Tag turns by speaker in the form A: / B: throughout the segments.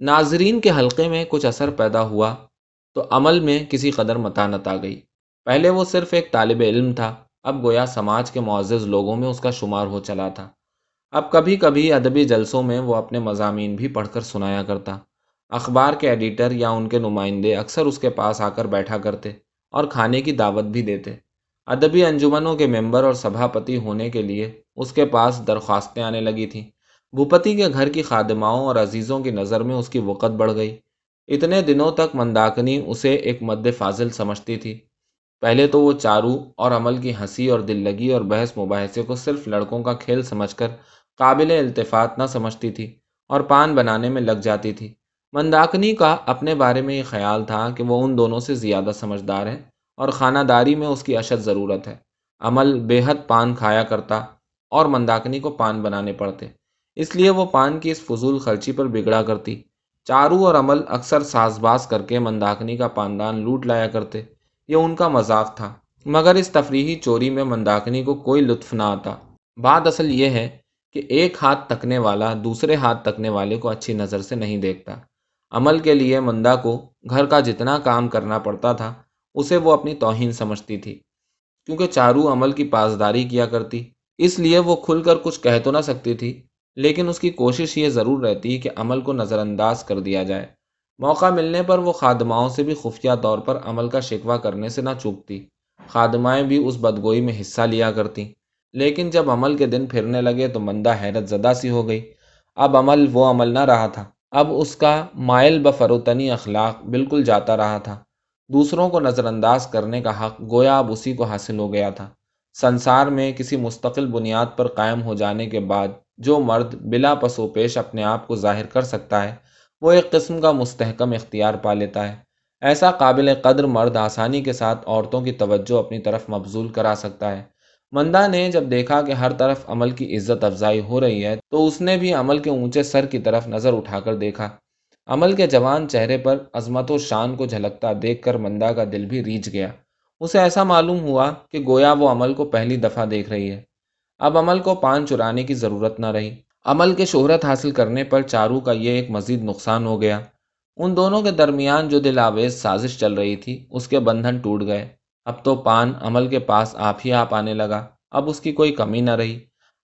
A: ناظرین کے حلقے میں کچھ اثر پیدا ہوا تو عمل میں کسی قدر متانت آ گئی۔ پہلے وہ صرف ایک طالب علم تھا، اب گویا سماج کے معزز لوگوں میں اس کا شمار ہو چلا تھا۔ اب کبھی کبھی ادبی جلسوں میں وہ اپنے مضامین بھی پڑھ کر سنایا کرتا۔ اخبار کے ایڈیٹر یا ان کے نمائندے اکثر اس کے پاس آ کر بیٹھا کرتے اور کھانے کی دعوت بھی دیتے۔ ادبی انجمنوں کے ممبر اور سبھاپتی ہونے کے لیے اس کے پاس درخواستیں آنے لگی تھیں۔ بھوپتی کے گھر کی خادماؤں اور عزیزوں کی نظر میں اس کی وقت بڑھ گئی۔ اتنے دنوں تک منداکنی اسے ایک مد فاضل سمجھتی تھی۔ پہلے تو وہ چارو اور عمل کی ہنسی اور دل لگی اور بحث مباحثے کو صرف لڑکوں کا کھیل سمجھ کر قابل التفات نہ سمجھتی تھی اور پان بنانے میں لگ جاتی تھی۔ منداکنی کا اپنے بارے میں یہ خیال تھا کہ وہ ان دونوں سے زیادہ سمجھدار ہے اور خانہ داری میں اس کی اشد ضرورت ہے۔ عمل بے حد پان کھایا کرتا اور منداکنی کو پان بنانے پڑتے۔ اس لیے وہ پان کی اس فضول خرچی پر بگڑا کرتی۔ چارو اور عمل اکثر ساز باز کر کے منداکنی کا پاندان لوٹ لایا کرتے۔ یہ ان کا مذاق تھا، مگر اس تفریحی چوری میں منداکنی کو کوئی لطف نہ آتا۔ بات اصل یہ ہے کہ ایک ہاتھ تکنے والا دوسرے ہاتھ تکنے والے کو اچھی نظر سے نہیں دیکھتا۔ عمل کے لیے مندا کو گھر کا جتنا کام کرنا پڑتا تھا، اسے وہ اپنی توہین سمجھتی تھی، کیونکہ چارو عمل کی پاسداری کیا کرتی۔ اس لیے وہ کھل کر کچھ کہہ تو نہ سکتی تھی لیکن اس کی کوشش یہ ضرور رہتی کہ عمل کو نظر انداز کر دیا جائے۔ موقع ملنے پر وہ خادماؤں سے بھی خفیہ طور پر عمل کا شکوہ کرنے سے نہ چوکتی۔ خادمائیں بھی اس بدگوئی میں حصہ لیا کرتی لیکن جب عمل کے دن پھرنے لگے تو مندہ حیرت زدہ سی ہو گئی۔ اب عمل وہ عمل نہ رہا تھا۔ اب اس کا مائل بفروتنی اخلاق بالکل جاتا رہا تھا۔ دوسروں کو نظر انداز کرنے کا حق گویا اب اسی کو حاصل ہو گیا تھا۔ سنسار میں کسی مستقل بنیاد پر قائم ہو جانے کے بعد جو مرد بلا پسو پیش اپنے آپ کو ظاہر کر سکتا ہے، وہ ایک قسم کا مستحکم اختیار پا لیتا ہے۔ ایسا قابل قدر مرد آسانی کے ساتھ عورتوں کی توجہ اپنی طرف مبزول کرا سکتا ہے۔ مندا نے جب دیکھا کہ ہر طرف عمل کی عزت افزائی ہو رہی ہے، تو اس نے بھی عمل کے اونچے سر کی طرف نظر اٹھا کر دیکھا۔ عمل کے جوان چہرے پر عظمت و شان کو جھلکتا دیکھ کر مندا کا دل بھی ریچھ گیا۔ اسے ایسا معلوم ہوا کہ گویا وہ عمل کو پہلی دفعہ دیکھ رہی ہے۔ اب عمل کو پان چرانے کی ضرورت نہ رہی۔ عمل کے شہرت حاصل کرنے پر چارو کا یہ ایک مزید نقصان ہو گیا۔ ان دونوں کے درمیان جو دل آویز سازش چل رہی تھی، اس کے بندھن ٹوٹ گئے۔ اب تو پان عمل کے پاس آپ ہی آپ آنے لگا۔ اب اس کی کوئی کمی نہ رہی۔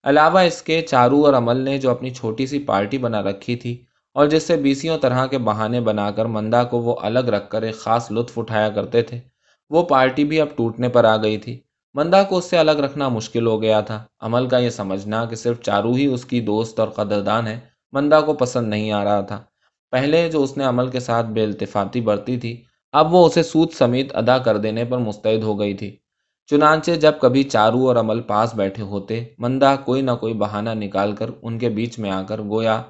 A: علاوہ اس کے چارو اور عمل نے جو اپنی چھوٹی سی پارٹی بنا رکھی تھی اور جس سے بیسیوں طرح کے بہانے بنا کر مندا کو وہ الگ رکھ کر ایک خاص لطف اٹھایا کرتے تھے وہ پارٹی بھی اب ٹوٹنے پر آ گئی تھی۔ مندا کو اس سے الگ رکھنا مشکل ہو گیا تھا۔ عمل کا یہ سمجھنا کہ صرف چارو ہی اس کی دوست اور قدردان ہے مندا کو پسند نہیں آ رہا تھا۔ پہلے جو اس نے عمل کے ساتھ بے التفاتی برتی تھی، اب وہ اسے سود سمیت ادا کر دینے پر مستعد ہو گئی تھی۔ چنانچہ جب کبھی چارو اور عمل پاس بیٹھے ہوتے، مندا کوئی نہ کوئی بہانہ نکال کر ان کے بیچ میں آ کر گویا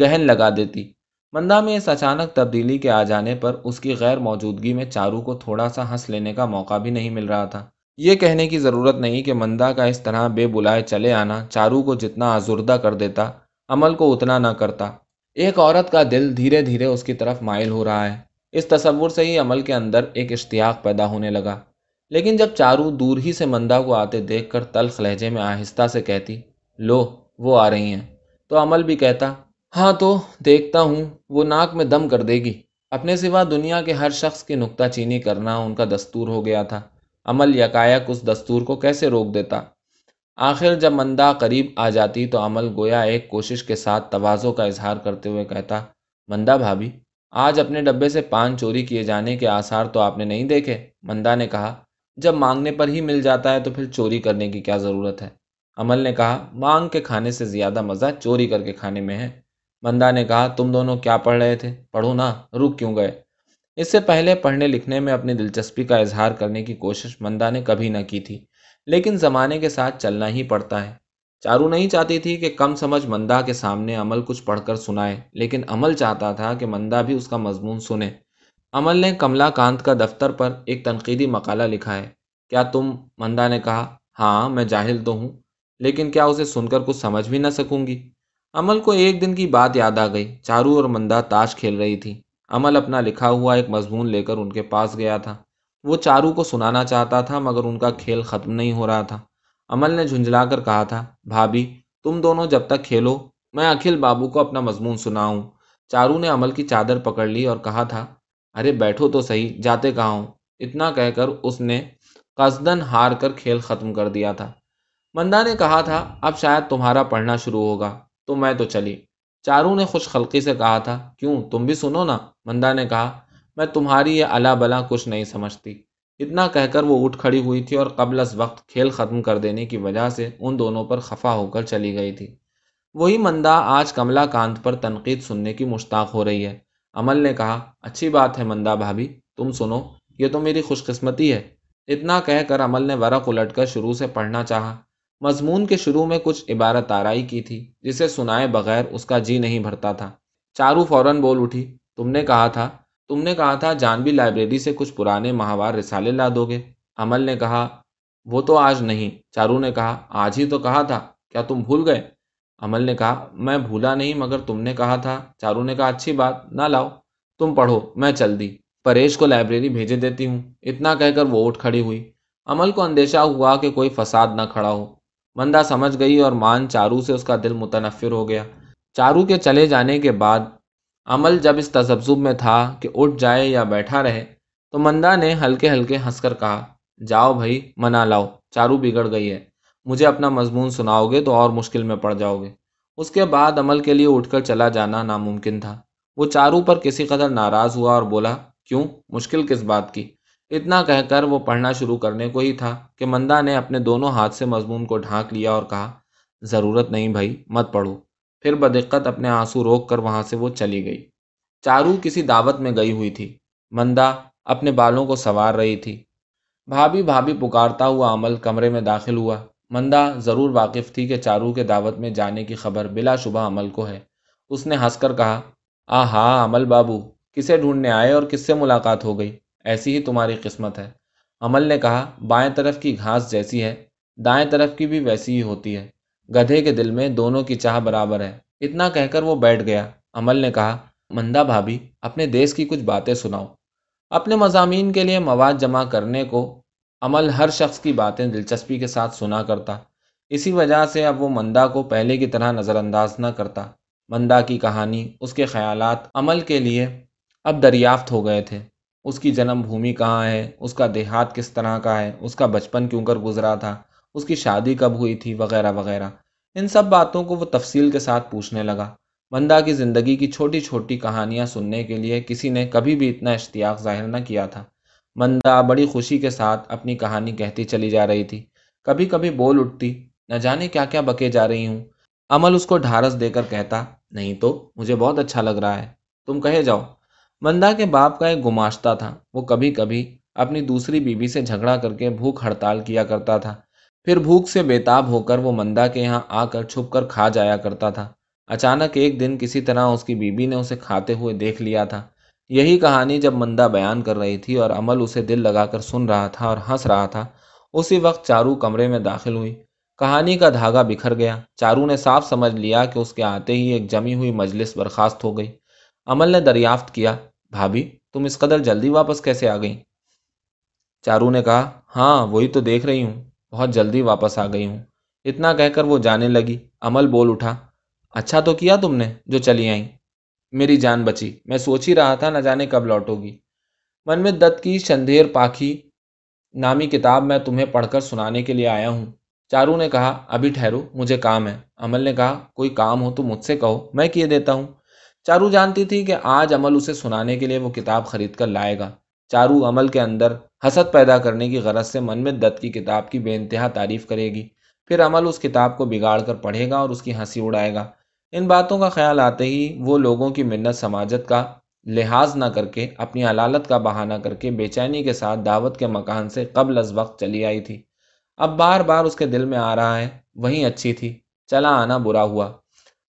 A: گہن لگا دیتی۔ مندا میں اس اچانک تبدیلی کے آ جانے پر اس کی غیر موجودگی میں چارو کو تھوڑا سا ہنس لینے کا موقع بھی نہیں مل رہا تھا۔ یہ کہنے کی ضرورت نہیں کہ مندا کا اس طرح بے بلائے چلے آنا چارو کو جتنا آزردہ کر دیتا، عمل کو اتنا نہ کرتا۔ ایک عورت کا دل دھیرے دھیرے اس کی طرف مائل ہو رہا ہے۔ اس تصور سے ہی عمل کے اندر ایک اشتیاق پیدا ہونے لگا۔ لیکن جب چارو دور ہی سے مندا کو آتے دیکھ کر تلخ لہجے میں آہستہ سے کہتی، لو، وہ آ رہی ہیں۔ تو عمل بھی کہتا ہاں تو دیکھتا ہوں، وہ ناک میں دم کر دے گی۔ اپنے سوا دنیا کے ہر شخص کی نکتہ چینی کرنا ان کا دستور ہو گیا تھا۔ عمل یکایک اس دستور کو کیسے روک دیتا؟ آخر جب مندا قریب آ جاتی تو عمل گویا ایک کوشش کے ساتھ توازوں کا اظہار کرتے ہوئے کہتا مندا بھابھی، آج اپنے ڈبے سے پان چوری کیے جانے کے آثار تو آپ نے نہیں دیکھے؟ مندا نے کہا، جب مانگنے پر ہی مل جاتا ہے تو پھر چوری کرنے کی کیا ضرورت ہے؟ عمل نے کہا، مانگ کے کھانے سے زیادہ مزہ چوری کر کے کھانے میں ہے۔ مندا نے کہا تم دونوں کیا پڑھ رہے تھے پڑھو نا رک کیوں گئے اس سے پہلے پڑھنے لکھنے میں اپنی دلچسپی کا اظہار کرنے کی کوشش مندا نے کبھی نہ کی تھی لیکن زمانے کے ساتھ چلنا ہی پڑتا ہے چارو نہیں چاہتی تھی کہ کم سمجھ مندا کے سامنے عمل کچھ پڑھ کر سنائے لیکن عمل چاہتا تھا کہ مندا بھی اس کا مضمون سنے عمل نے کملا کانت کا دفتر پر ایک تنقیدی مقالہ لکھا ہے کیا تم مندا نے کہا ہاں میں جاہل تو ہوں لیکن کیا اسے سن کر کچھ سمجھ بھی نہ سکوں گی عمل کو ایک دن کی بات یاد آ گئی۔ چارو اور مندا تاش کھیل رہی تھی۔ عمل اپنا لکھا ہوا ایک مضمون لے کر ان کے پاس گیا تھا۔ وہ چارو کو سنانا چاہتا تھا، مگر ان کا کھیل ختم نہیں ہو رہا تھا۔ عمل نے جھنجھلا کر کہا تھا، بھابھی، تم دونوں جب تک کھیلو، میں اکھل بابو کو اپنا مضمون سناؤں۔ چارو نے عمل کی چادر پکڑ لی اور کہا تھا، ارے، بیٹھو تو صحیح، جاتے کہاں ہوں؟ اتنا کہہ کر اس نے قصدن ہار کر کھیل ختم کر دیا تھا۔ مندا نے کہا تھا، اب شاید تمہارا پڑھنا شروع ہوگا۔ تو میں تو چلی۔ چارو نے خوش خلقی سے کہا تھا، کیوں؟ تم بھی سنو نا۔ مندا نے کہا، میں تمہاری یہ الا بلا کچھ نہیں سمجھتی۔ اتنا کہہ کر وہ اٹھ کھڑی ہوئی تھی اور قبل از وقت کھیل ختم کر دینے کی وجہ سے ان دونوں پر خفا ہو کر چلی گئی تھی۔ وہی مندا آج کملا کانت پر تنقید سننے کی مشتاق ہو رہی ہے۔ عمل نے کہا، اچھی بات ہے مندا بھابھی، تم سنو، یہ تو میری خوش قسمتی ہے۔ اتنا کہہ کر عمل نے ورق الٹ کر شروع سے پڑھنا چاہا۔ مضمون کے شروع میں کچھ عبارت آرائی کی تھی، جسے سنائے بغیر اس کا جی نہیں بھرتا تھا۔ چارو فوراً بول اٹھی، تم نے کہا تھا، تم نے کہا تھا جانبی لائبریری سے کچھ پرانے ماہوار رسالے لا دو گے۔ عمل نے کہا، وہ تو آج نہیں۔ چارو نے کہا، آج ہی تو کہا تھا، کیا تم بھول گئے؟ عمل نے کہا، میں بھولا نہیں، مگر تم نے کہا تھا۔ چارو نے کہا، اچھی بات، نہ لاؤ، تم پڑھو، میں چل دی پریش کو لائبریری بھیجے دیتی ہوں۔ اتنا کہہ کر وہ اٹھ کھڑی ہوئی۔ عمل کو اندیشہ ہوا کہ کوئی فساد نہ کھڑا ہو۔ مندا سمجھ گئی اور مان چارو سے اس کا دل متنفر ہو گیا۔ چارو کے چلے جانے کے بعد عمل جب اس تذبذب میں تھا کہ اٹھ جائے یا بیٹھا رہے، تو مندا نے ہلکے ہلکے ہنس کر کہا، جاؤ بھائی، منا لاؤ، چارو بگڑ گئی ہے۔ مجھے اپنا مضمون سناؤ گے تو اور مشکل میں پڑ جاؤ گے۔ اس کے بعد عمل کے لیے اٹھ کر چلا جانا ناممکن تھا۔ وہ چارو پر کسی قدر ناراض ہوا اور بولا، کیوں؟ مشکل کس بات کی؟ اتنا کہہ کر وہ پڑھنا شروع کرنے کو ہی تھا کہ مندا نے اپنے دونوں ہاتھ سے مضمون کو ڈھانک لیا اور کہا، ضرورت نہیں بھائی، مت پڑھو پھر بدقت اپنے آنسو روک کر وہاں سے وہ چلی گئی۔ چارو کسی دعوت میں گئی ہوئی تھی۔ مندا اپنے بالوں کو سوار رہی تھی۔ بھابھی بھابھی پکارتا ہوا عمل کمرے میں داخل ہوا۔ مندا ضرور واقف تھی کہ چارو کے دعوت میں جانے کی خبر بلا شبہ عمل کو ہے۔ اس نے ہنس کر کہا آ ہاں عمل بابو، کسے ڈھونڈنے آئے اور کس سے ملاقات ہو گئی؟ ایسی ہی تمہاری قسمت ہے۔ عمل نے کہا، بائیں طرف کی گھاس جیسی ہے، دائیں طرف کی بھی ویسی ہی ہوتی ہے۔ گدھے کے دل میں دونوں کی چاہ برابر ہے۔ اتنا کہہ کر وہ بیٹھ گیا۔ عمل نے کہا مندا بھابھی، اپنے دیس کی کچھ باتیں سناؤ۔ اپنے مضامین کے لیے مواد جمع کرنے کو عمل ہر شخص کی باتیں دلچسپی کے ساتھ سنا کرتا۔ اسی وجہ سے اب وہ مندا کو پہلے کی طرح نظر انداز نہ کرتا۔ مندا کی کہانی، اس کے خیالات عمل کے لیے اب دریافت ہو گئے تھے۔ اس کی جنم بھومی کہاں ہے؟ اس کا دیہات کس طرح کا ہے؟ اس کا بچپن کیوں کر گزرا تھا؟ اس کی شادی کب ہوئی تھی؟ وغیرہ وغیرہ۔ ان سب باتوں کو وہ تفصیل کے ساتھ پوچھنے لگا۔ مندا کی زندگی کی چھوٹی چھوٹی کہانیاں سننے کے لیے کسی نے کبھی بھی اتنا اشتیاق ظاہر نہ کیا تھا۔ مندا بڑی خوشی کے ساتھ اپنی کہانی کہتی چلی جا رہی تھی۔ کبھی کبھی بول اٹھتی، نہ جانے کیا کیا بکے جا رہی ہوں۔ عمل اس کو ڈھارس دے کر کہتا، نہیں تو مجھے بہت اچھا لگ رہا ہے۔ تم کہے جاؤ۔ مندا کے باپ کا ایک گماشتہ تھا۔ وہ کبھی کبھی اپنی دوسری بیوی سے جھگڑا کر کے بھوک ہڑتال کیا کرتا تھا۔ پھر بھوک سے بےتاب ہو کر وہ مندا کے یہاں آ کر چھپ کر کھا جایا کرتا تھا۔ اچانک ایک دن کسی طرح اس کی بیوی نے اسے کھاتے ہوئے دیکھ لیا تھا۔ یہی کہانی جب مندا بیان کر رہی تھی اور عمل اسے دل لگا کر سن رہا تھا اور ہنس رہا تھا، اسی وقت چارو کمرے میں داخل ہوئی۔ کہانی کا دھاگا بکھر گیا۔ چارو نے صاف سمجھ لیا کہ اس کے آتے ہی ایک جمی ہوئی مجلس برخاست ہو گئی۔ عمل نے دریافت کیا۔ بھابھی، تم اس قدر جلدی واپس کیسے آ گئی چارو نے کہا ہاں وہی تو دیکھ رہی ہوں، بہت جلدی واپس آ گئی ہوں۔ اتنا کہہ کر وہ جانے لگی، عمل بول اٹھا اچھا تو کیا تم نے جو چلی آئیں؟ میری جان بچی، میں سوچ ہی رہا تھا نہ جانے کب لوٹو گی۔ منمت دت کی شندھیر پاکھی نامی کتاب میں تمہیں پڑھ کر سنانے کے لیے آیا ہوں۔ چارو نے کہا، ابھی ٹھہرو، مجھے کام ہے۔ عمل نے کہا، کوئی کام ہو تو مجھ سے کہو، میں کیے دیتا ہوں۔ چارو جانتی تھی کہ آج عمل اسے سنانے کے لیے وہ کتاب خرید کر لائے گا۔ چارو عمل کے اندر حسد پیدا کرنے کی غرض سے منمت دت کی کتاب کی بے انتہا تعریف کرے گی۔ پھر عمل اس کتاب کو بگاڑ کر پڑھے گا اور اس کی ہنسی اڑائے گا۔ ان باتوں کا خیال آتے ہی وہ لوگوں کی منت سماجت کا لحاظ نہ کر کے، اپنی علالت کا بہانہ کر کے بے چینی کے ساتھ دعوت کے مکان سے قبل از وقت چلی آئی تھی۔ اب بار بار اس کے دل میں آ رہا ہے، وہیں اچھی تھی۔ چلا آنا، برا ہوا۔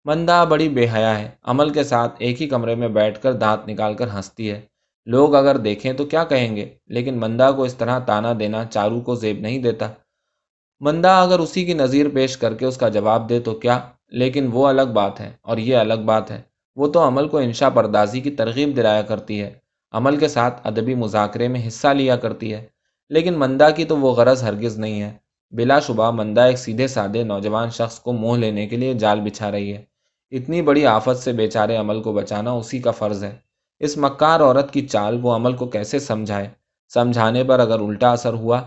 A: مندا بڑی بے حیا ہے۔ عمل کے ساتھ ایک ہی کمرے میں بیٹھ کر دانت نکال کر ہنستی ہے۔ لوگ اگر دیکھیں تو کیا کہیں گے؟ لیکن مندا کو اس طرح تانا دینا چارو کو زیب نہیں دیتا۔ مندا اگر اسی کی نظیر پیش کر کے اس کا جواب دے تو کیا؟ لیکن وہ الگ بات ہے اور یہ الگ بات ہے۔ وہ تو عمل کو انشا پردازی کی ترغیب دلایا کرتی ہے۔ عمل کے ساتھ ادبی مذاکرے میں حصہ لیا کرتی ہے۔ لیکن مندا کی تو وہ غرض ہرگز نہیں ہے۔ بلا شبہ مندا ایک سیدھے سادے نوجوان شخص کو موہ لینے کے لیے جال بچھا رہی ہے۔ اتنی بڑی آفت سے بیچارے عمل کو بچانا اسی کا فرض ہے۔ اس مکار عورت کی چال وہ عمل کو کیسے سمجھائے؟ سمجھانے پر اگر الٹا اثر ہوا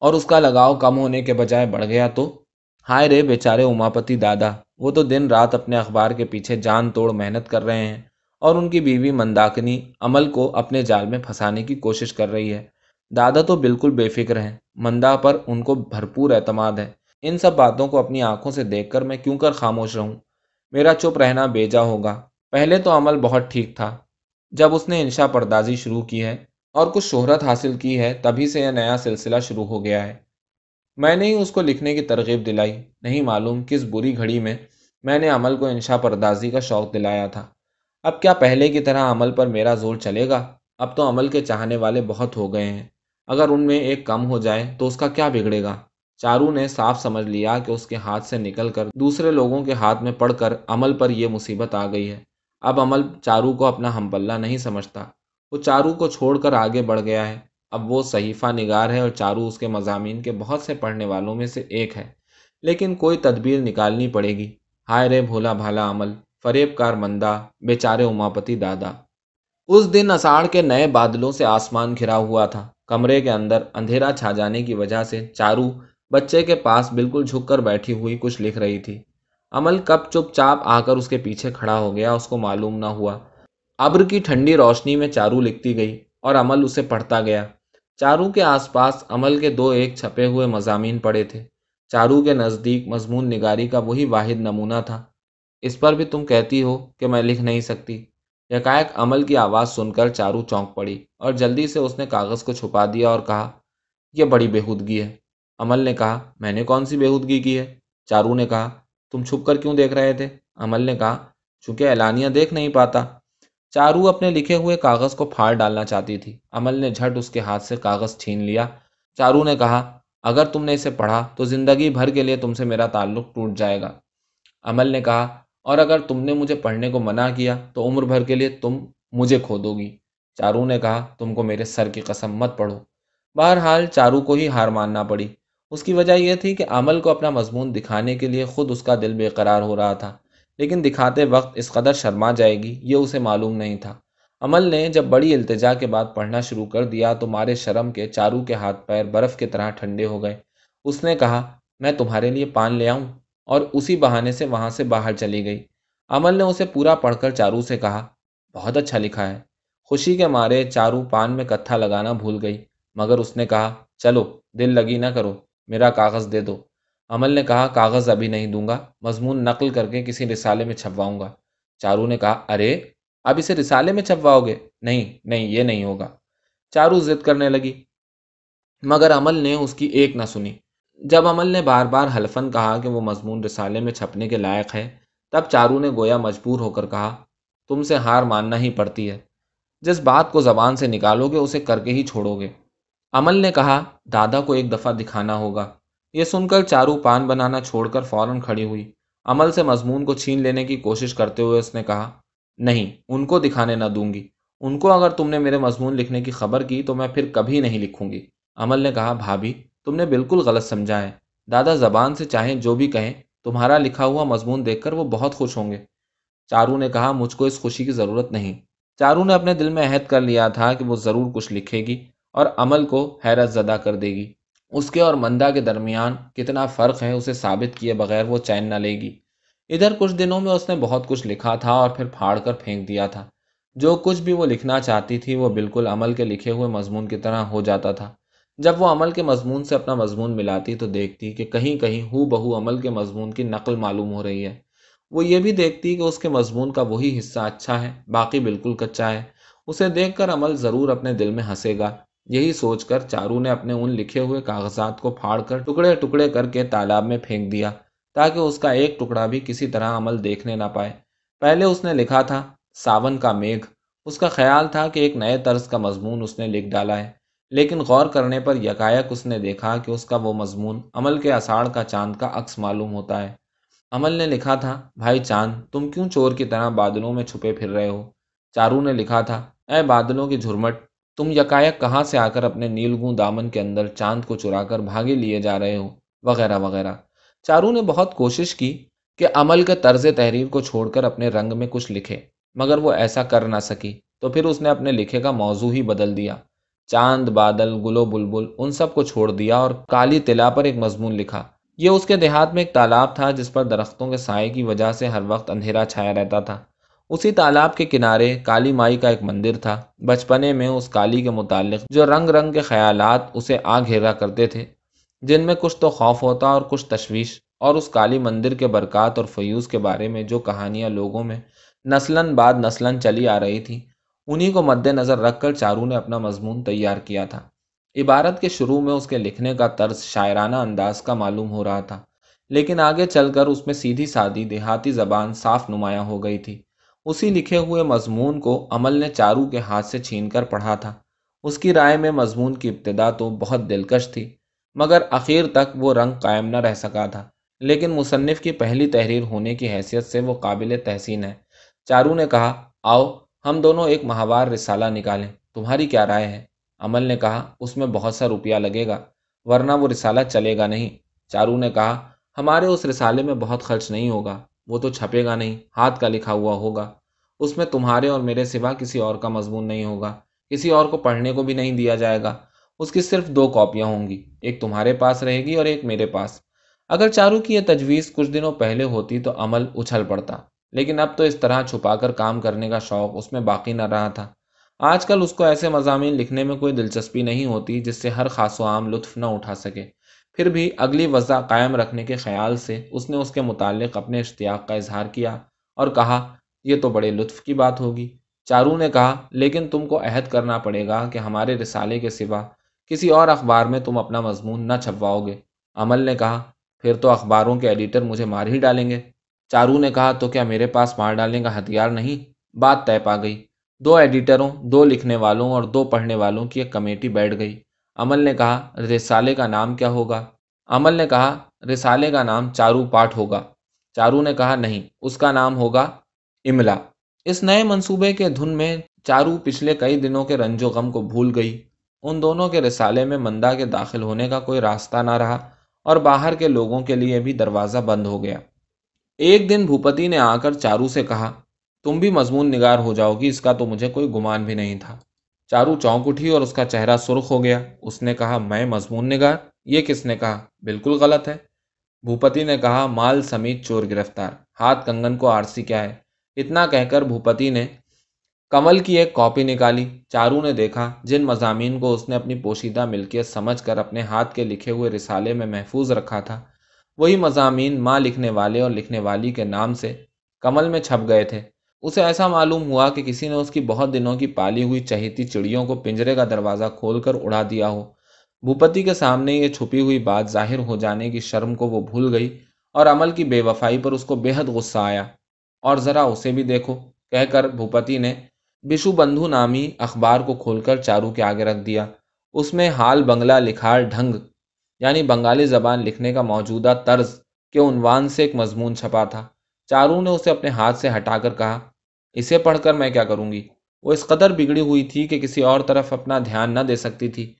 A: اور اس کا لگاؤ کم ہونے کے بجائے بڑھ گیا تو؟ ہائے رے بیچارے اماپتی دادا، وہ تو دن رات اپنے اخبار کے پیچھے جان توڑ محنت کر رہے ہیں اور ان کی بیوی منداکنی عمل کو اپنے جال میں پھنسانے کی کوشش کر رہی ہے۔ دادا تو بالکل بے فکر ہیں مندا پر ان کو بھرپور اعتماد ہے۔ ان سب باتوں کو اپنی آنکھوں سے دیکھ کر میں کیوں کر خاموش رہوں؟ میرا چپ رہنا بیجا ہوگا۔ پہلے تو عمل بہت ٹھیک تھا۔ جب اس نے انشا پردازی شروع کی ہے اور کچھ شہرت حاصل کی ہے، تبھی سے یہ نیا سلسلہ شروع ہو گیا ہے۔ میں نے ہی اس کو لکھنے کی ترغیب دلائی۔ نہیں معلوم کس بری گھڑی میں میں نے عمل کو انشا پردازی کا شوق دلایا تھا۔ اب کیا پہلے کی طرح عمل پر میرا زور چلے گا؟ اب تو عمل کے چاہنے والے بہت ہو گئے ہیں۔ اگر ان میں ایک کم ہو جائے تو اس کا کیا بگڑے گا؟ چارو نے صاف سمجھ لیا کہ اس کے ہاتھ سے نکل کر دوسرے لوگوں کے ہاتھ میں پڑھ کر عمل پر یہ مصیبت آ گئی ہے۔ اب عمل چارو کو اپنا ہم پلہ نہیں سمجھتا۔ وہ چارو کو چھوڑ کر آگے بڑھ گیا ہے۔ اب وہ صحیفہ نگار ہے اور چارو اس کے مضامین کے بہت سے پڑھنے والوں میں سے ایک ہے۔ لیکن کوئی تدبیر نکالنی پڑے گی۔ ہائے رے بھولا بھالا عمل، فریب کار مندہ، بیچارے اماپتی دادا۔ اس دن اساڑ کے نئے بادلوں سے آسمان گھرا ہوا تھا۔ کمرے کے اندر اندھیرا چھا جانے کی وجہ سے چارو بچے کے پاس بالکل جھک کر بیٹھی ہوئی کچھ لکھ رہی تھی۔ عمل کب چپ چاپ آ کر اس کے پیچھے کھڑا ہو گیا، اس کو معلوم نہ ہوا۔ ابر کی ٹھنڈی روشنی میں چارو لکھتی گئی اور عمل اسے پڑھتا گیا۔ چارو کے آس پاس عمل کے دو ایک چھپے ہوئے مضامین پڑے تھے۔ چارو کے نزدیک مضمون نگاری کا وہی واحد نمونہ تھا۔ اس پر بھی تم کہتی ہو کہ میں لکھ نہیں سکتی۔ یکائک عمل کی آواز سن کر چارو چونک پڑی اور جلدی سے اس نے کاغذ کو چھپا دیا اور کہا، یہ بڑی بےحودگی ہے۔ عمل نے کہا، میں نے کون سی بےحودگی کی ہے؟ چارو نے کہا، تم چھپ کر کیوں دیکھ رہے تھے؟ عمل نے کہا، چونکہ اعلانیہ دیکھ نہیں پاتا۔ چارو اپنے لکھے ہوئے کاغذ کو پھاڑ ڈالنا چاہتی تھی۔ عمل نے جھٹ اس کے ہاتھ سے کاغذ چھین لیا۔ چارو نے کہا، اگر تم نے اسے پڑھا تو زندگی بھر کے لیے تم سے میرا تعلق ٹوٹ جائے گا۔ عمل نے کہا، اور اگر تم نے مجھے پڑھنے کو منع کیا تو عمر بھر کے لیے تم مجھے کھو دو گی۔ چارو نے کہا، تم کو میرے سر کی قسم مت پڑھو۔ بہرحال چارو کو ہی ہار ماننا پڑی۔ اس کی وجہ یہ تھی کہ عمل کو اپنا مضمون دکھانے کے لیے خود اس کا دل بے قرار ہو رہا تھا، لیکن دکھاتے وقت اس قدر شرما جائے گی، یہ اسے معلوم نہیں تھا۔ عمل نے جب بڑی التجا کے بعد پڑھنا شروع کر دیا تو مارے شرم کے چارو کے ہاتھ پیر برف کی طرح ٹھنڈے ہو گئے۔ اس نے کہا، میں تمہارے لیے پان لے آؤں اور اسی بہانے سے وہاں سے باہر چلی گئی۔ عمل نے اسے پورا پڑھ کر چارو سے کہا، بہت اچھا لکھا ہے۔ خوشی کے مارے چارو پان میں کتھا لگانا بھول گئی۔ مگر اس نے کہا، چلو، دل لگی نہ کرو۔ میرا کاغذ دے دو۔ عمل نے کہا، کاغذ ابھی نہیں دوں گا۔ مضمون نقل کر کے کسی رسالے میں چھپواؤں گا۔ چارو نے کہا، ارے، اب اسے رسالے میں چھپواؤ گے؟ نہیں نہیں، یہ نہیں ہوگا۔ چارو ضد کرنے لگی۔ مگر عمل نے اس کی ایک نہ سنی۔ جب عمل نے بار بار حلفن کہا کہ وہ مضمون رسالے میں چھپنے کے لائق ہے، تب چارو نے گویا مجبور ہو کر کہا، تم سے ہار ماننا ہی پڑتی ہے۔ جس بات کو زبان سے نکالو گے، اسے کر کے ہی چھوڑو گے۔ عمل نے کہا، دادا کو ایک دفعہ دکھانا ہوگا۔ یہ سن کر چارو پان بنانا چھوڑ کر فوراً کھڑی ہوئی۔ عمل سے مضمون کو چھین لینے کی کوشش کرتے ہوئے اس نے کہا، نہیں، ان کو دکھانے نہ دوں گی۔ ان کو اگر تم نے میرے مضمون لکھنے کی خبر کی تو میں پھر کبھی نہیں لکھوں گی۔ عمل نے کہا، بھابھی، تم نے بالکل غلط سمجھا ہے دادا زبان سے چاہیں جو بھی کہیں، تمہارا لکھا ہوا مضمون دیکھ کر وہ بہت خوش ہوں گے۔ چارو نے کہا، مجھ کو اس خوشی کی ضرورت نہیں۔ چارو نے اپنے دل میں عہد کر لیا تھا کہ وہ ضرور کچھ لکھے گی۔ اور عمل کو حیرت زدہ کر دے گی۔ اس کے اور مندا کے درمیان کتنا فرق ہے اسے ثابت کیے بغیر وہ چین نہ لے گی۔ ادھر کچھ دنوں میں اس نے بہت کچھ لکھا تھا اور پھر پھاڑ کر پھینک دیا تھا۔ جو کچھ بھی وہ لکھنا چاہتی تھی وہ بالکل عمل کے لکھے ہوئے مضمون کی طرح ہو جاتا تھا۔ جب وہ عمل کے مضمون سے اپنا مضمون ملاتی تو دیکھتی کہ کہیں کہیں ہو بہو عمل کے مضمون کی نقل معلوم ہو رہی ہے۔ وہ یہ بھی دیکھتی کہ اس کے مضمون کا وہی حصہ اچھا ہے، باقی بالکل کچا ہے۔ اسے دیکھ کر عمل ضرور اپنے دل میں ہنسے گا۔ یہی سوچ کر چارو نے اپنے ان لکھے ہوئے کاغذات کو پھاڑ کر ٹکڑے ٹکڑے کر کے تالاب میں پھینک دیا تاکہ اس کا ایک ٹکڑا بھی کسی طرح عمل دیکھنے نہ پائے۔ پہلے اس نے لکھا تھا، ساون کا میگھ اس کا خیال تھا کہ ایک نئے طرز کا مضمون اس نے لکھ ڈالا ہے، لیکن غور کرنے پر یکایک اس نے دیکھا کہ اس کا وہ مضمون عمل کے اساڑ کا چاند کا عکس معلوم ہوتا ہے۔ عمل نے لکھا تھا، بھائی چاند، تم کیوں چور کی طرح بادلوں میں چھپے پھر رہے ہو؟ چارو نے لکھا تھا، اے بادلوں کی جھرمٹ تم یکایک کہاں سے آ کر اپنے نیلگوں دامن کے اندر چاند کو چرا کر بھاگے لیے جا رہے ہو؟ وغیرہ وغیرہ۔ چارو نے بہت کوشش کی کہ عمل کے طرز تحریر کو چھوڑ کر اپنے رنگ میں کچھ لکھے، مگر وہ ایسا کر نہ سکی۔ تو پھر اس نے اپنے لکھے کا موضوع ہی بدل دیا۔ چاند، بادل، گلو، بلبل، ان سب کو چھوڑ دیا اور کالی تلا پر ایک مضمون لکھا۔ یہ اس کے دیہات میں ایک تالاب تھا جس پر درختوں کے سائے کی وجہ سے ہر وقت اندھیرا چھایا رہتا تھا۔ اسی تالاب کے کنارے کالی مائی کا ایک مندر تھا۔ بچپنے میں اس کالی کے متعلق جو رنگ رنگ کے خیالات اسے آ گھیرا کرتے تھے، جن میں کچھ تو خوف ہوتا اور کچھ تشویش، اور اس کالی مندر کے برکات اور فیوز کے بارے میں جو کہانیاں لوگوں میں نسلاً بعد نسلاً چلی آ رہی تھی، انہی کو مد نظر رکھ کر چارو نے اپنا مضمون تیار کیا تھا۔ عبارت کے شروع میں اس کے لکھنے کا طرز شاعرانہ انداز کا معلوم ہو رہا تھا، لیکن آگے چل کر اس میں سیدھی سادی دیہاتی زبان صاف نمایاں ہو گئی تھی۔ اسی لکھے ہوئے مضمون کو عمل نے چارو کے ہاتھ سے چھین کر پڑھا تھا۔ اس کی رائے میں مضمون کی ابتدا تو بہت دلکش تھی، مگر اخیر تک وہ رنگ قائم نہ رہ سکا تھا۔ لیکن مصنف کی پہلی تحریر ہونے کی حیثیت سے وہ قابل تحسین ہے۔ چارو نے کہا، آؤ، ہم دونوں ایک ماہوار رسالہ نکالیں۔ تمہاری کیا رائے ہے عمل نے کہا، اس میں بہت سا روپیہ لگے گا، ورنہ وہ رسالہ چلے گا نہیں چارو نے کہا، ہمارے اس رسالے میں بہت خرچ نہیں ہوگا۔ وہ تو چھپے گا نہیں، ہاتھ کا لکھا ہوا ہوگا۔ اس میں تمہارے اور میرے سوا کسی اور کا مضمون نہیں ہوگا۔ کسی اور کو پڑھنے کو بھی نہیں دیا جائے گا۔ اس کی صرف دو کاپیاں ہوں گی، ایک تمہارے پاس رہے گی اور ایک میرے پاس۔ اگر چارو کی یہ تجویز کچھ دنوں پہلے ہوتی تو عمل اچھل پڑتا، لیکن اب تو اس طرح چھپا کر کام کرنے کا شوق اس میں باقی نہ رہا تھا۔ آج کل اس کو ایسے مضامین لکھنے میں کوئی دلچسپی نہیں ہوتی جس سے ہر خاص و عام لطف نہ اٹھا سکے۔ پھر بھی اگلی وضع قائم رکھنے کے خیال سے اس نے اس کے متعلق اپنے اشتیاق کا اظہار کیا اور کہا، یہ تو بڑے لطف کی بات ہوگی۔ چارو نے کہا، لیکن تم کو عہد کرنا پڑے گا کہ ہمارے رسالے کے سوا کسی اور اخبار میں تم اپنا مضمون نہ چھپواؤ گے۔ عمل نے کہا، پھر تو اخباروں کے ایڈیٹر مجھے مار ہی ڈالیں گے۔ چارو نے کہا، تو کیا میرے پاس مار ڈالنے کا ہتھیار نہیں؟ بات طے پا گئی۔ دو ایڈیٹروں، دو لکھنے والوں اور دو پڑھنے والوں کی ایک کمیٹی بیٹھ گئی۔ عمل نے کہا، رسالے کا نام کیا ہوگا؟ عمل نے کہا، رسالے کا نام چارو پاٹ ہوگا۔ چارو نے کہا، نہیں، اس کا نام ہوگا املا۔ اس نئے منصوبے کے دھن میں چارو پچھلے کئی دنوں کے رنج و غم کو بھول گئی۔ ان دونوں کے رسالے میں مندا کے داخل ہونے کا کوئی راستہ نہ رہا اور باہر کے لوگوں کے لیے بھی دروازہ بند ہو گیا۔ ایک دن بھوپتی نے آ کر چارو سے کہا، تم بھی مضمون نگار ہو جاؤ گی، اس کا تو مجھے کوئی گمان بھی نہیں تھا۔ چارو چونک اٹھی اور اس کا چہرہ سرخ ہو گیا۔ اس نے کہا، میں مضمون نگار یہ کس نے کہا؟ بالکل غلط ہے۔ بھوپتی نے کہا، مال سمیت چور گرفتار۔ ہاتھ کنگن کو آرسی کیا ہے۔ اتنا کہہ کر بھوپتی نے کمل کی ایک کاپی نکالی۔ چارو نے دیکھا، جن مضامین کو اس نے اپنی پوشیدہ ملکیت سمجھ کر اپنے ہاتھ کے لکھے ہوئے رسالے میں محفوظ رکھا تھا، وہی مضامین ماں لکھنے والے اور لکھنے والی کے نام سے کمل میں چھپ گئے تھے۔ اسے ایسا معلوم ہوا کہ کسی نے اس کی بہت دنوں کی پالی ہوئی چہیتی چڑیوں کو پنجرے کا دروازہ کھول کر اڑا دیا ہو۔ بھوپتی کے سامنے یہ چھپی ہوئی بات ظاہر ہو جانے کی شرم کو وہ بھول گئی اور عمل کی بے وفائی پر اس کو بے حد غصہ آیا۔ اور ذرا اسے بھی دیکھو، کہہ کر بھوپتی نے بشو بندھو نامی اخبار کو کھول کر چارو کے آگے رکھ دیا۔ اس میں حال بنگلہ لکھار ڈھنگ یعنی بنگالی زبان لکھنے کا موجودہ طرز کے عنوان سے ایک مضمون چھپا تھا۔ چارو نے اسے اپنے ہاتھ سے ہٹا کر کہا اسے پڑھ کر میں کیا کروں گی؟ وہ اس قدر بگڑی ہوئی تھی کہ کسی اور طرف اپنا دھیان نہ دے سکتی تھی۔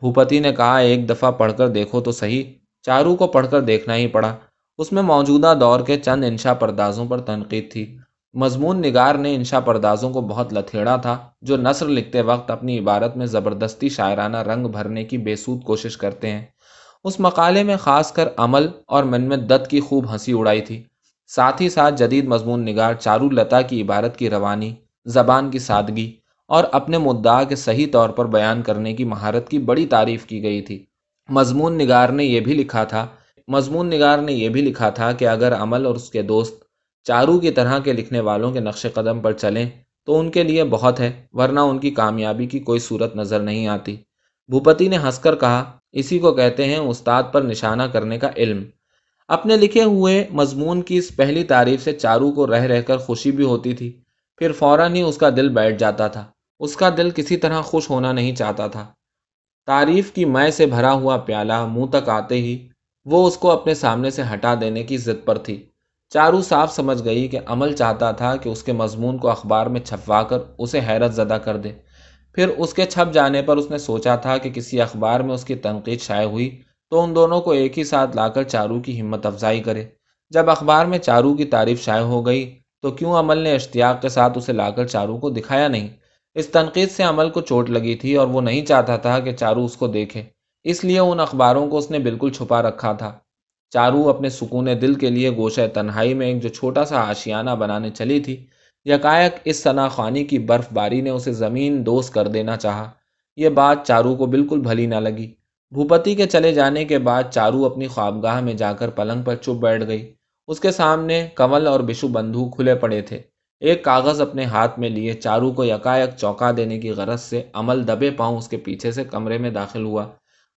A: بھوپتی نے کہا، ایک دفعہ پڑھ کر دیکھو تو صحیح۔ چارو کو پڑھ کر دیکھنا ہی پڑا۔ اس میں موجودہ دور کے چند انشا پردازوں پر تنقید تھی۔ مضمون نگار نے انشا پردازوں کو بہت لتھیڑا تھا، جو نثر لکھتے وقت اپنی عبارت میں زبردستی شاعرانہ رنگ بھرنے کی بے سود کوشش کرتے ہیں۔ اس مقالے میں خاص کر عمل اور من میں دت کی خوب ہنسی اڑائی تھی۔ ساتھ ہی ساتھ جدید مضمون نگار چارو لتا کی عبارت کی روانی، زبان کی سادگی اور اپنے مدعا کے صحیح طور پر بیان کرنے کی مہارت کی بڑی تعریف کی گئی تھی۔ مضمون نگار نے یہ بھی لکھا تھا، مضمون نگار نے یہ بھی لکھا تھا کہ اگر عمل اور اس کے دوست چارو کی طرح کے لکھنے والوں کے نقش قدم پر چلیں تو ان کے لیے بہت ہے، ورنہ ان کی کامیابی کی کوئی صورت نظر نہیں آتی۔ بھوپتی نے ہنس کر کہا، اسی کو کہتے ہیں استاد پر نشانہ کرنے کا علم۔ اپنے لکھے ہوئے مضمون کی اس پہلی تعریف سے چارو کو رہ رہ کر خوشی بھی ہوتی تھی۔ پھر فوراً ہی اس کا دل بیٹھ جاتا تھا۔ اس کا دل کسی طرح خوش ہونا نہیں چاہتا تھا۔ تعریف کی میں سے بھرا ہوا پیالہ منہ تک آتے ہی وہ اس کو اپنے سامنے سے ہٹا دینے کی ضد پر تھی۔ چارو صاف سمجھ گئی کہ عمل چاہتا تھا کہ اس کے مضمون کو اخبار میں چھپوا کر اسے حیرت زدہ کر دے۔ پھر اس کے چھپ جانے پر اس نے سوچا تھا کہ کسی اخبار میں اس کی تنقید شائع ہوئی تو ان دونوں کو ایک ہی ساتھ لا کر چارو کی ہمت افزائی کرے۔ جب اخبار میں چارو کی تعریف شائع ہو گئی، تو کیوں عمل نے اشتیاق کے ساتھ اسے لا کر چارو کو دکھایا نہیں؟ اس تنقید سے عمل کو چوٹ لگی تھی اور وہ نہیں چاہتا تھا کہ چارو اس کو دیکھے۔ اس لیے ان اخباروں کو اس نے بالکل چھپا رکھا تھا۔ چارو اپنے سکون دل کے لیے گوشہ تنہائی میں ایک جو چھوٹا سا آشیانہ بنانے چلی تھی، یکایک اس ثنا خوانی کی برف باری نے اسے زمین دوست کر دینا چاہا۔ یہ بات چارو کو بالکل بھلی نہ لگی۔ بھوپتی کے چلے جانے کے بعد چارو اپنی خوابگاہ میں جا کر پلنگ پر چپ بیٹھ گئی۔ اس کے سامنے کمل اور بشو بندھو کھلے پڑے تھے۔ ایک کاغذ اپنے ہاتھ میں لیے چارو کو یکایک چوکا دینے کی غرض سے عمل دبے پاؤں اس کے پیچھے سے کمرے میں داخل ہوا۔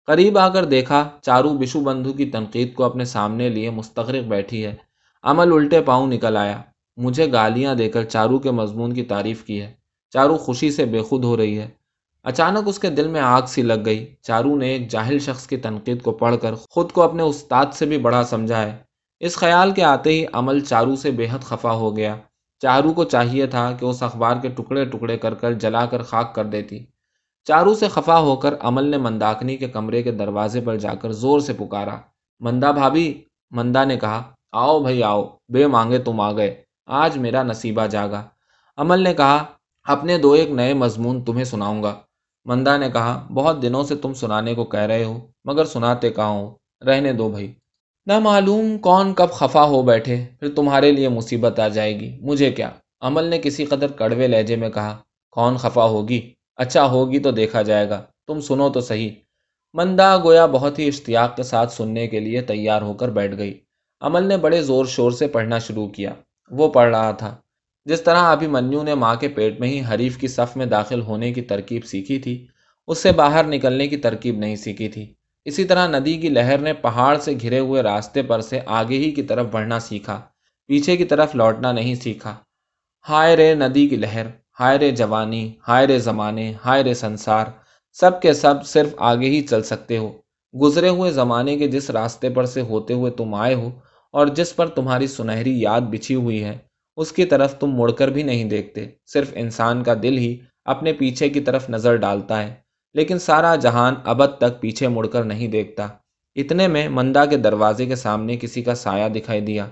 A: قریب آ کر دیکھا چارو بشو بندھو کی تنقید کو اپنے سامنے لیے مستغرق بیٹھی ہے۔ عمل الٹے پاؤں نکل آیا۔ مجھے گالیاں دے کر چارو کے مضمون کی تعریف کی ہے۔ چارو خوشی سے بے خود ہو رہی ہے۔ اچانک اس کے دل میں آگ سی لگ گئی۔ چارو نے ایک جاہل شخص کی تنقید کو پڑھ کر خود کو اپنے استاد سے بھی بڑا سمجھا ہے۔ اس خیال کے آتے ہی عمل چارو سے بے حد خفا ہو گیا۔ چارو کو چاہیے تھا کہ اس اخبار کے ٹکڑے ٹکڑے کر کر جلا کر خاک کر دیتی۔ چارو سے خفا ہو کر عمل نے منداکنی کے کمرے کے دروازے پر جا کر زور سے پکارا۔ مندا بھابھی مندا نے کہا، آؤ بھائی، آؤ۔ بے مانگے تم آ گئے۔ آج میرا نصیبہ جاگا عمل نے کہا، اپنے دو ایک نئے مضمون تمہیں سناؤں گا۔ مندا نے کہا، بہت دنوں سے تم سنانے کو کہہ رہے ہو، مگر سناتے کہاں ہو؟ رہنے دو بھائی۔ نہ معلوم کون کب خفا ہو بیٹھے، پھر تمہارے لیے مصیبت آ جائے گی۔ مجھے کیا؟ عمل نے کسی قدر کڑوے لہجے میں کہا، کون خفا ہوگی؟ اچھا ہوگی تو دیکھا جائے گا۔ تم سنو تو صحیح مندا گویا بہت ہی اشتیاق کے ساتھ سننے کے لیے تیار ہو کر بیٹھ گئی۔ عمل نے بڑے زور شور سے پڑھنا شروع کیا۔ وہ پڑھ رہا تھا۔ جس طرح ابھی منیو نے ماں کے پیٹ میں ہی حریف کی صف میں داخل ہونے کی ترکیب سیکھی تھی، اس سے باہر نکلنے کی ترکیب نہیں سیکھی تھی۔ اسی طرح ندی کی لہر نے پہاڑ سے گھرے ہوئے راستے پر سے آگے ہی کی طرف بڑھنا سیکھا، پیچھے کی طرف لوٹنا نہیں سیکھا۔ ہائے رے ندی کی لہر، ہائے رے جوانی، ہائے رے زمانے، ہائے رے سنسار، سب کے سب صرف آگے ہی چل سکتے ہو۔ گزرے ہوئے زمانے کے جس راستے پر سے ہوتے ہوئے تم آئے ہو اور جس پر تمہاری سنہری یاد بچھی ہوئی ہے اس کی طرف تم مڑ کر بھی نہیں دیکھتے۔ صرف انسان کا دل ہی اپنے پیچھے کی طرف نظر ڈالتا ہے، لیکن سارا جہان ابد تک پیچھے مڑ کر نہیں دیکھتا۔ اتنے میں مندا کے دروازے کے سامنے کسی کا سایہ دکھائی دیا۔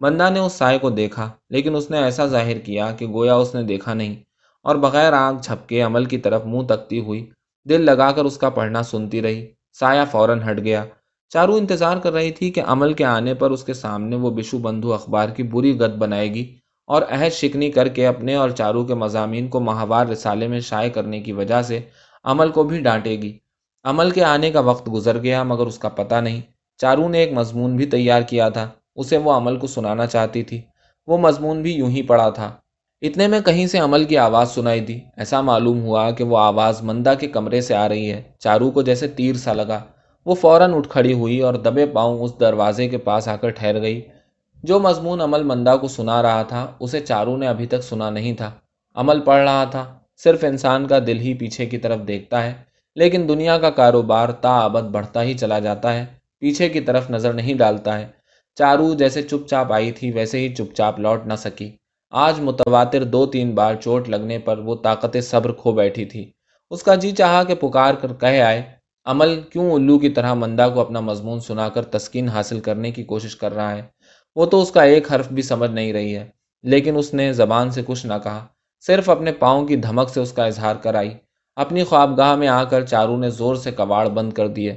A: مندا نے اس سائے کو دیکھا، لیکن اس نے ایسا ظاہر کیا کہ گویا اس نے دیکھا نہیں۔ اور بغیر آنکھ جھپکے عمل کی طرف منہ تکتی ہوئی، دل لگا کر اس کا پڑھنا سنتی رہی۔ سایہ فوراً ہٹ گیا۔ چارو انتظار کر رہی تھی کہ عمل کے آنے پر اس کے سامنے وہ بشو بندھو اخبار کی بری گد بنائے گی۔ اور عہد شکنی کر کے اپنے اور چارو کے مضامین کو ماہوار رسالے میں شائع کرنے کی وجہ سے عمل کو بھی ڈانٹے گی۔ عمل کے آنے کا وقت گزر گیا، مگر اس کا پتہ نہیں۔ چارو نے ایک مضمون بھی تیار کیا تھا، اسے وہ عمل کو سنانا چاہتی تھی۔ وہ مضمون بھی یوں ہی پڑا تھا۔ اتنے میں کہیں سے عمل کی آواز سنائی دی۔ ایسا معلوم ہوا کہ وہ آواز مندا کے کمرے سے آ رہی ہے۔ چارو کو جیسے تیر سا لگا۔ وہ فوراً اٹھ کھڑی ہوئی اور دبے پاؤں اس دروازے کے پاس آ کر ٹھہر گئی۔ جو مضمون عمل مندا کو سنا رہا تھا، اسے چارو نے ابھی تک سنا نہیں تھا۔ عمل پڑھ رہا تھا، صرف انسان کا دل ہی پیچھے کی طرف دیکھتا ہے، لیکن دنیا کا کاروبار تا ابد بڑھتا ہی چلا جاتا ہے، پیچھے کی طرف نظر نہیں ڈالتا ہے۔ چارو جیسے چپ چاپ آئی تھی، ویسے ہی چپ چاپ لوٹ نہ سکی۔ آج متواتر دو تین بار چوٹ لگنے پر وہ طاقت صبر کھو بیٹھی تھی۔ اس کا جی چاہا کہ پکار کر کہے آئے، عمل کیوں الو کی طرح مندا کو اپنا مضمون سنا کر تسکین حاصل کرنے کی کوشش کر رہا ہے؟ وہ تو اس کا ایک حرف بھی سمجھ نہیں رہی ہے۔ لیکن اس نے زبان سے کچھ نہ کہا، صرف اپنے پاؤں کی دھمک سے اس کا اظہار کر آئی اپنی خوابگاہ میں آ کر چارو نے زور سے کباڑ بند کر دیے۔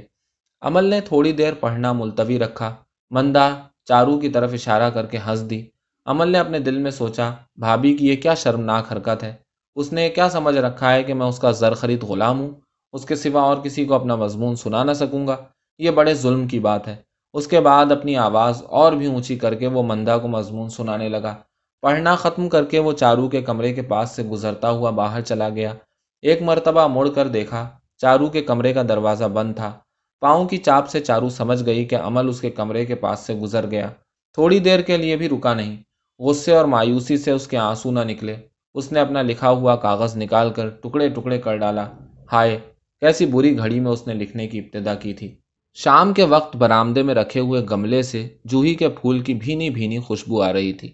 A: عمل نے تھوڑی دیر پڑھنا ملتوی رکھا۔ مندا چارو کی طرف اشارہ کر کے ہنس دی۔ عمل نے اپنے دل میں سوچا، بھابھی کی یہ کیا شرمناک حرکت ہے؟ اس نے کیا سمجھ رکھا ہے کہ میں اس کا زر خرید غلام ہوں؟ اس کے سوا اور کسی کو اپنا مضمون سنا نہ سکوں گا؟ یہ بڑے ظلم کی بات ہے۔ اس کے بعد اپنی آواز اور بھی اونچی کر کے وہ مندا کو مضمون سنانے لگا۔ پڑھنا ختم کر کے وہ چارو کے کمرے کے پاس سے گزرتا ہوا باہر چلا گیا۔ ایک مرتبہ مڑ کر دیکھا، چارو کے کمرے کا دروازہ بند تھا۔ پاؤں کی چاپ سے چارو سمجھ گئی کہ عمل اس کے کمرے کے پاس سے گزر گیا۔ تھوڑی دیر کے لیے بھی رکا نہیں۔ غصے اور مایوسی سے اس کے آنسو نہ نکلے۔ اس نے اپنا لکھا ہوا کاغذ نکال کر ٹکڑے ٹکڑے کر ڈالا۔ ہائے، کیسی بری گھڑی میں اس نے لکھنے کی ابتدا کی تھی۔ شام کے وقت برآمدے میں رکھے ہوئے گملے سے جوہی کے پھول کی بھینی بھینی خوشبو آ رہی تھی۔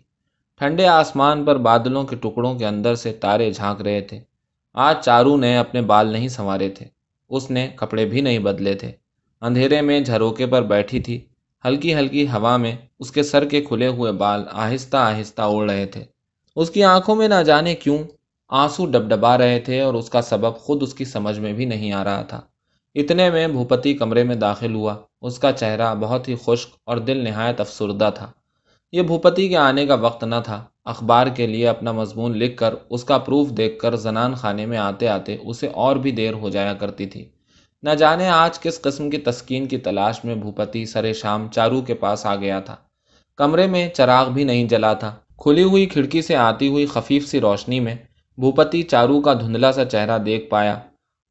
A: ٹھنڈے آسمان پر بادلوں کے ٹکڑوں کے اندر سے تارے جھانک رہے تھے۔ آج چارو نے اپنے بال نہیں سنوارے تھے۔ اس نے کپڑے بھی نہیں بدلے تھے۔ اندھیرے میں جھروکے پر بیٹھی تھی۔ ہلکی ہلکی ہوا میں اس کے سر کے کھلے ہوئے بال آہستہ آہستہ اڑ رہے تھے۔ اس کی آنکھوں میں نہ جانے کیوں آنسو ڈب ڈبا رہے تھے اور اس کا سبب خود اس کی سمجھ میں بھی نہیں آ رہا تھا۔ اتنے میں بھوپتی کمرے میں داخل ہوا۔ اس کا چہرہ بہت ہی خشک اور دل نہایت افسردہ تھا۔ یہ بھوپتی کے آنے کا وقت نہ تھا۔ اخبار کے لیے اپنا مضمون لکھ کر اس کا پروف دیکھ کر زنان خانے میں آتے آتے اسے اور بھی دیر ہو جایا کرتی تھی۔ نہ جانے آج کس قسم کی تسکین کی تلاش میں بھوپتی سرے شام چارو کے پاس آ گیا تھا۔ کمرے میں چراغ بھی نہیں جلا تھا۔ کھلی ہوئی کھڑکی سے آتی ہوئی خفیف سی روشنی میں بھوپتی چارو کا دھندلا سا چہرہ دیکھ پایا۔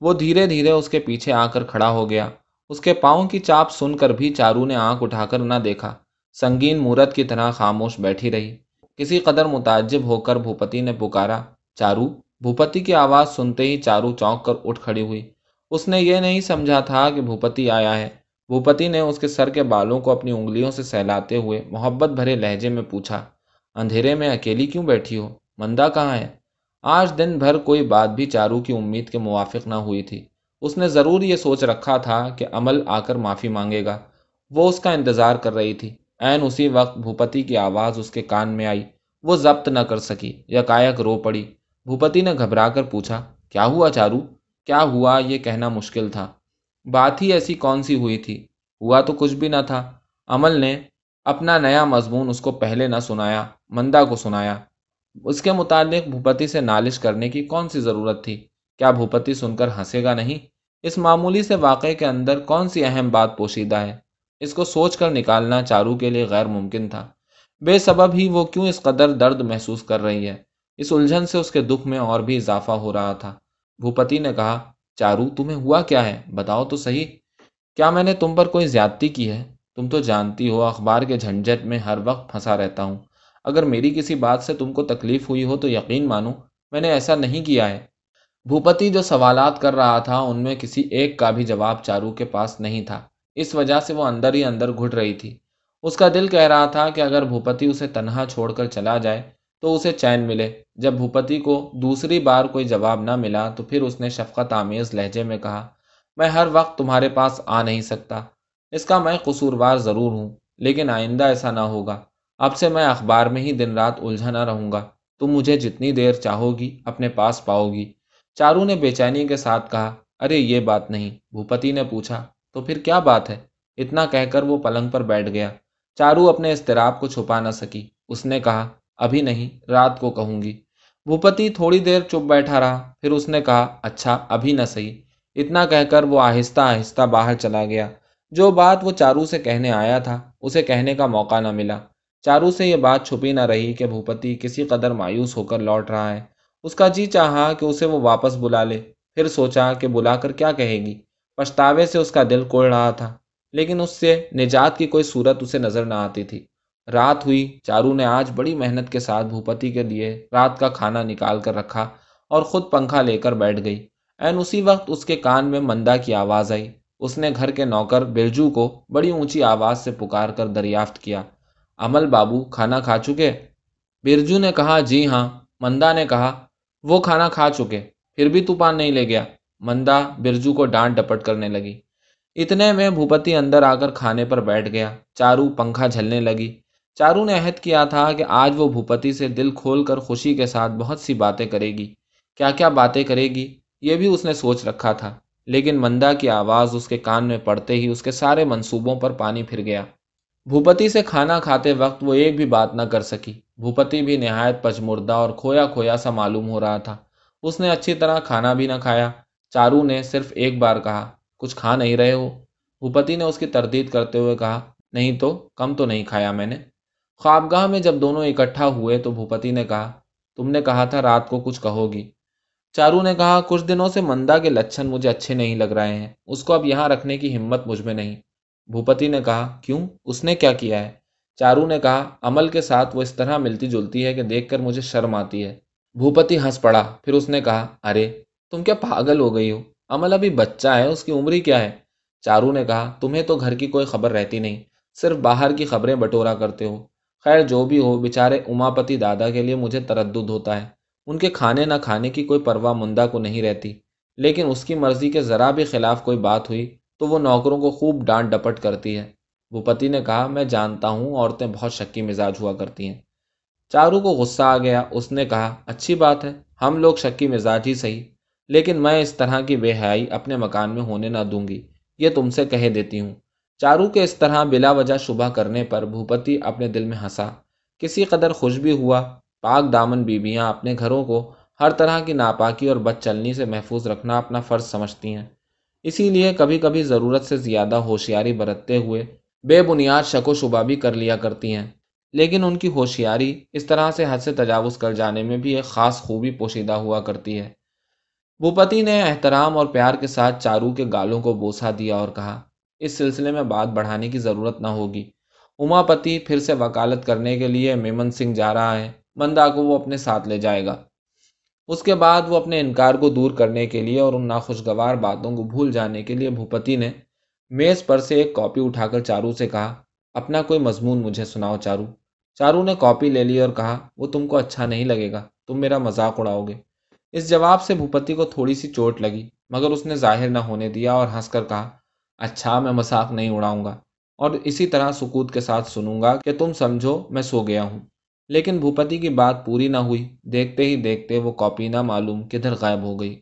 A: وہ دھیرے دھیرے اس کے پیچھے آ کر کھڑا ہو گیا۔ اس کے پاؤں کی چاپ سن کر بھی چارو نے آنکھ اٹھا کر نہ دیکھا۔ سنگین مورت کی طرح خاموش بیٹھی رہی۔ کسی قدر متعجب ہو کر بھوپتی نے پکارا۔ چارو، بھوپتی کی آواز سنتے ہی چارو چونک کر اٹھ کھڑی ہوئی۔ اس نے یہ نہیں سمجھا تھا کہ بھوپتی آیا ہے۔ بھوپتی نے اس کے سر کے بالوں کو اپنی انگلیوں سے سہلاتے ہوئے محبت بھرے لہجے میں پوچھا، اندھیرے میں اکیلی کیوں بیٹھی ہو؟ مندا کہاں ہے؟ آج دن بھر کوئی بات بھی چارو کی امید کے موافق نہ ہوئی تھی۔ اس نے ضرور یہ سوچ رکھا تھا کہ عمل آ کر معافی مانگے گا۔ وہ اس کا انتظار کر رہی تھی۔ این اسی وقت بھوپتی کی آواز اس کے کان میں آئی۔ وہ ضبط نہ کر سکی۔ یا کائک رو پڑی۔ بھوپتی نے گھبرا کر پوچھا، کیا ہوا چارو؟ کیا ہوا؟ یہ کہنا مشکل تھا۔ بات ہی ایسی کون سی ہوئی تھی؟ ہوا تو کچھ بھی نہ تھا۔ عمل نے اپنا نیا مضمون اس کو پہلے نہ سنایا مندا کو سنایا۔ اس کے متعلق بھوپتی سے نالش کرنے کی کون سی ضرورت تھی؟ کیا بھوپتی سن کر ہنسے گا نہیں؟ اس معمولی سے واقعے کے اندر کون سی اہم بات پوشیدہ ہے؟ اس کو سوچ کر نکالنا چارو کے لیے غیر ممکن تھا۔ بے سبب ہی وہ کیوں اس قدر درد محسوس کر رہی ہے؟ اس الجھن سے اس کے دکھ میں اور بھی اضافہ ہو رہا تھا۔ بھوپتی نے کہا، چارو، تمہیں ہوا کیا ہے؟ بتاؤ تو صحیح۔ کیا میں نے تم پر کوئی زیادتی کی ہے؟ تم تو جانتی ہو، اخبار کے جھنجٹ میں ہر وقت پھنسا رہتا ہوں۔ اگر میری کسی بات سے تم کو تکلیف ہوئی ہو تو یقین مانو، میں نے ایسا نہیں کیا ہے۔ بھوپتی جو سوالات کر رہا تھا، ان میں کسی ایک کا بھی جواب چارو کے پاس نہیں تھا۔ اس وجہ سے وہ اندر ہی اندر گھٹ رہی تھی۔ اس کا دل کہہ رہا تھا کہ اگر بھوپتی اسے تنہا چھوڑ کر چلا جائے تو اسے چین ملے۔ جب بھوپتی کو دوسری بار کوئی جواب نہ ملا تو پھر اس نے شفقت آمیز لہجے میں کہا، میں ہر وقت تمہارے پاس آ نہیں سکتا۔ اس کا میں قصوروار ضرور ہوں، لیکن آئندہ ایسا نہ ہوگا۔ اب سے میں اخبار میں ہی دن رات الجھا نہ رہوں گا۔ تم مجھے جتنی دیر چاہو گی اپنے پاس پاؤ گی چارو نے بے چینی کے ساتھ کہا، ارے، یہ بات نہیں۔ بھوپتی نے پوچھا، تو پھر کیا بات ہے؟ اتنا کہہ کر وہ پلنگ پر بیٹھ گیا۔ چارو اپنے اضطراب کو چھپا نہ سکی۔ اس نے کہا، ابھی نہیں، رات کو کہوں گی۔ بھوپتی تھوڑی دیر چپ بیٹھا رہا، پھر اس نے کہا اچھا ابھی نہ صحیح۔ اتنا کہہ کر وہ آہستہ آہستہ باہر چلا گیا۔ جو بات وہ چارو سے کہنے آیا تھا، اسے کہنے کا موقع نہ ملا۔ چارو سے یہ بات چھپی نہ رہی کہ بھوپتی کسی قدر مایوس ہو کر لوٹ رہا ہے۔ اس کا جی چاہا کہ اسے وہ واپس بلا لے، پھر سوچا کہ بلا کر کیا کہے گی۔ پچھتاوے سے اس کا دل کوڑ رہا تھا، لیکن اس سے نجات کی کوئی صورت اسے نظر نہ آتی تھی۔ رات ہوئی چارو نے آج بڑی محنت کے ساتھ بھوپتی کے لیے رات کا کھانا نکال کر رکھا اور خود پنکھا لے کر بیٹھ گئی۔ این اسی وقت اس کے کان میں مندا کی آواز آئی۔ اس نے گھر کے نوکر برجو کو بڑی اونچی آواز سے پکار کر دریافت کیا۔ عمل بابو کھانا کھا چکے۔ برجو نے کہا جی ہاں۔ مندا نے کہا، وہ کھانا کھا چکے، پھر بھی طوفان نہیں لے گیا۔ مندا برجو کو ڈانٹ ڈپٹ کرنے لگی۔ اتنے میں بھوپتی اندر آ کر کھانے پر بیٹھ گیا۔ چارو پنکھا جھلنے لگی۔ چارو نے عہد کیا تھا کہ آج وہ بھوپتی سے دل کھول کر خوشی کے ساتھ بہت سی باتیں کرے گی۔ کیا کیا باتیں کرے گی؟ یہ بھی اس نے سوچ رکھا تھا۔ لیکن مندا کی آواز اس کے کان میں پڑتے ہی اس کے سارے منصوبوں پر پانی پھر گیا۔ بھوپتی سے کھانا کھاتے وقت وہ ایک بھی بات نہ کر سکی۔ بھوپتی بھی نہایت پچمردہ اور کھویا کھویا سا معلوم ہو رہا تھا۔ اس نے اچھی طرح کھانا بھی نہ کھایا۔ چارو نے صرف ایک بار کہا، کچھ کھا نہیں رہے ہو؟ بھوپتی نے اس کی تردید کرتے ہوئے کہا، نہیں تو، کم تو نہیں کھایا میں نے۔ خوابگاہ میں جب دونوں اکٹھا ہوئے تو بھوپتی نے کہا، تم نے کہا تھا رات کو کچھ کہو گی۔ چارو نے کہا، کچھ دنوں سے مندا کے لچھن مجھے اچھے نہیں لگ رہے ہیں۔ اس کو اب یہاں رکھنے کی ہمت مجھ میں نہیں۔ بھوپتی نے کہا، کیوں؟ اس نے کیا کیا ہے؟ چارو نے کہا، عمل کے ساتھ وہ اس طرح ملتی جلتی ہے کہ دیکھ کر مجھے شرم آتی ہے۔ بھوپتی ہنس پڑا، پھر اس نے کہا، ارے، تم کیا پاگل ہو گئی ہو؟ عمل ابھی بچہ ہے، اس کی عمری کیا ہے؟ چارو نے کہا، تمہیں تو گھر کی کوئی خبر رہتی نہیں، صرف باہر کی خبریں بٹورا کرتے ہو۔ خیر، جو بھی ہو، بیچارے اماپتی دادا کے لیے مجھے تردد ہوتا ہے۔ ان کے کھانے نہ کھانے کی کوئی پرواہ مندہ کو نہیں رہتی۔ لیکن اس کی مرضی کے ذرا بھی خلاف کوئی بات ہوئی تو وہ نوکروں کو خوب ڈانٹ ڈپٹ کرتی ہے۔ بھوپتی نے کہا، میں جانتا ہوں، عورتیں بہت شکی مزاج ہوا کرتی ہیں۔ چارو کو غصہ آ گیا۔ اس نے کہا، اچھی بات ہے، ہم لوگ شکی مزاج ہی صحیح، لیکن میں اس طرح کی بے حیائی اپنے مکان میں ہونے نہ دوں گی۔ یہ تم سے کہہ دیتی ہوں۔ چارو کے اس طرح بلا وجہ شبہ کرنے پر بھوپتی اپنے دل میں ہنسا۔ کسی قدر خوش بھی ہوا۔ پاک دامن بیویاں اپنے گھروں کو ہر طرح کی ناپاکی اور بد چلنی سے محفوظ رکھنا اپنا فرض سمجھتی ہیں۔ اسی لیے کبھی کبھی ضرورت سے زیادہ ہوشیاری برتتے ہوئے بے بنیاد شک و شبہ بھی کر لیا کرتی ہیں۔ لیکن ان کی ہوشیاری اس طرح سے حد سے تجاوز کر جانے میں بھی ایک خاص خوبی پوشیدہ ہوا کرتی ہے۔ بھوپتی نے احترام اور پیار کے ساتھ چارو کے گالوں کو بوسا دیا اور کہا، اس سلسلے میں بات بڑھانے کی ضرورت نہ ہوگی۔ اما پتی پھر سے وکالت کرنے کے لیے میمن سنگھ جا رہا ہے۔ مندا کو وہ اپنے ساتھ لے جائے گا۔ اس کے بعد وہ اپنے انکار کو دور کرنے کے لیے اور ان ناخوشگوار باتوں کو بھول جانے کے لیے بھوپتی نے میز پر سے ایک کاپی اٹھا کر چارو سے کہا، اپنا کوئی مضمون مجھے سناؤ چارو۔ چارو نے کاپی لے لی اور کہا، وہ تم کو اچھا نہیں لگے گا، تم میرا مذاق اڑاؤ گے۔ اس جواب سے بھوپتی کو تھوڑی سی چوٹ لگی، مگر اس نے ظاہر نہ ہونے دیا اور ہنس کر کہا اچھا میں مذاق نہیں اڑاؤں گا، اور اسی طرح سکوت کے ساتھ سنوں گا کہ تم سمجھو، میں سو گیا ہوں۔ لیکن بھوپتی کی بات پوری نہ ہوئی۔ دیکھتے ہی دیکھتے وہ کاپی نہ معلوم کدھر غائب ہو گئی۔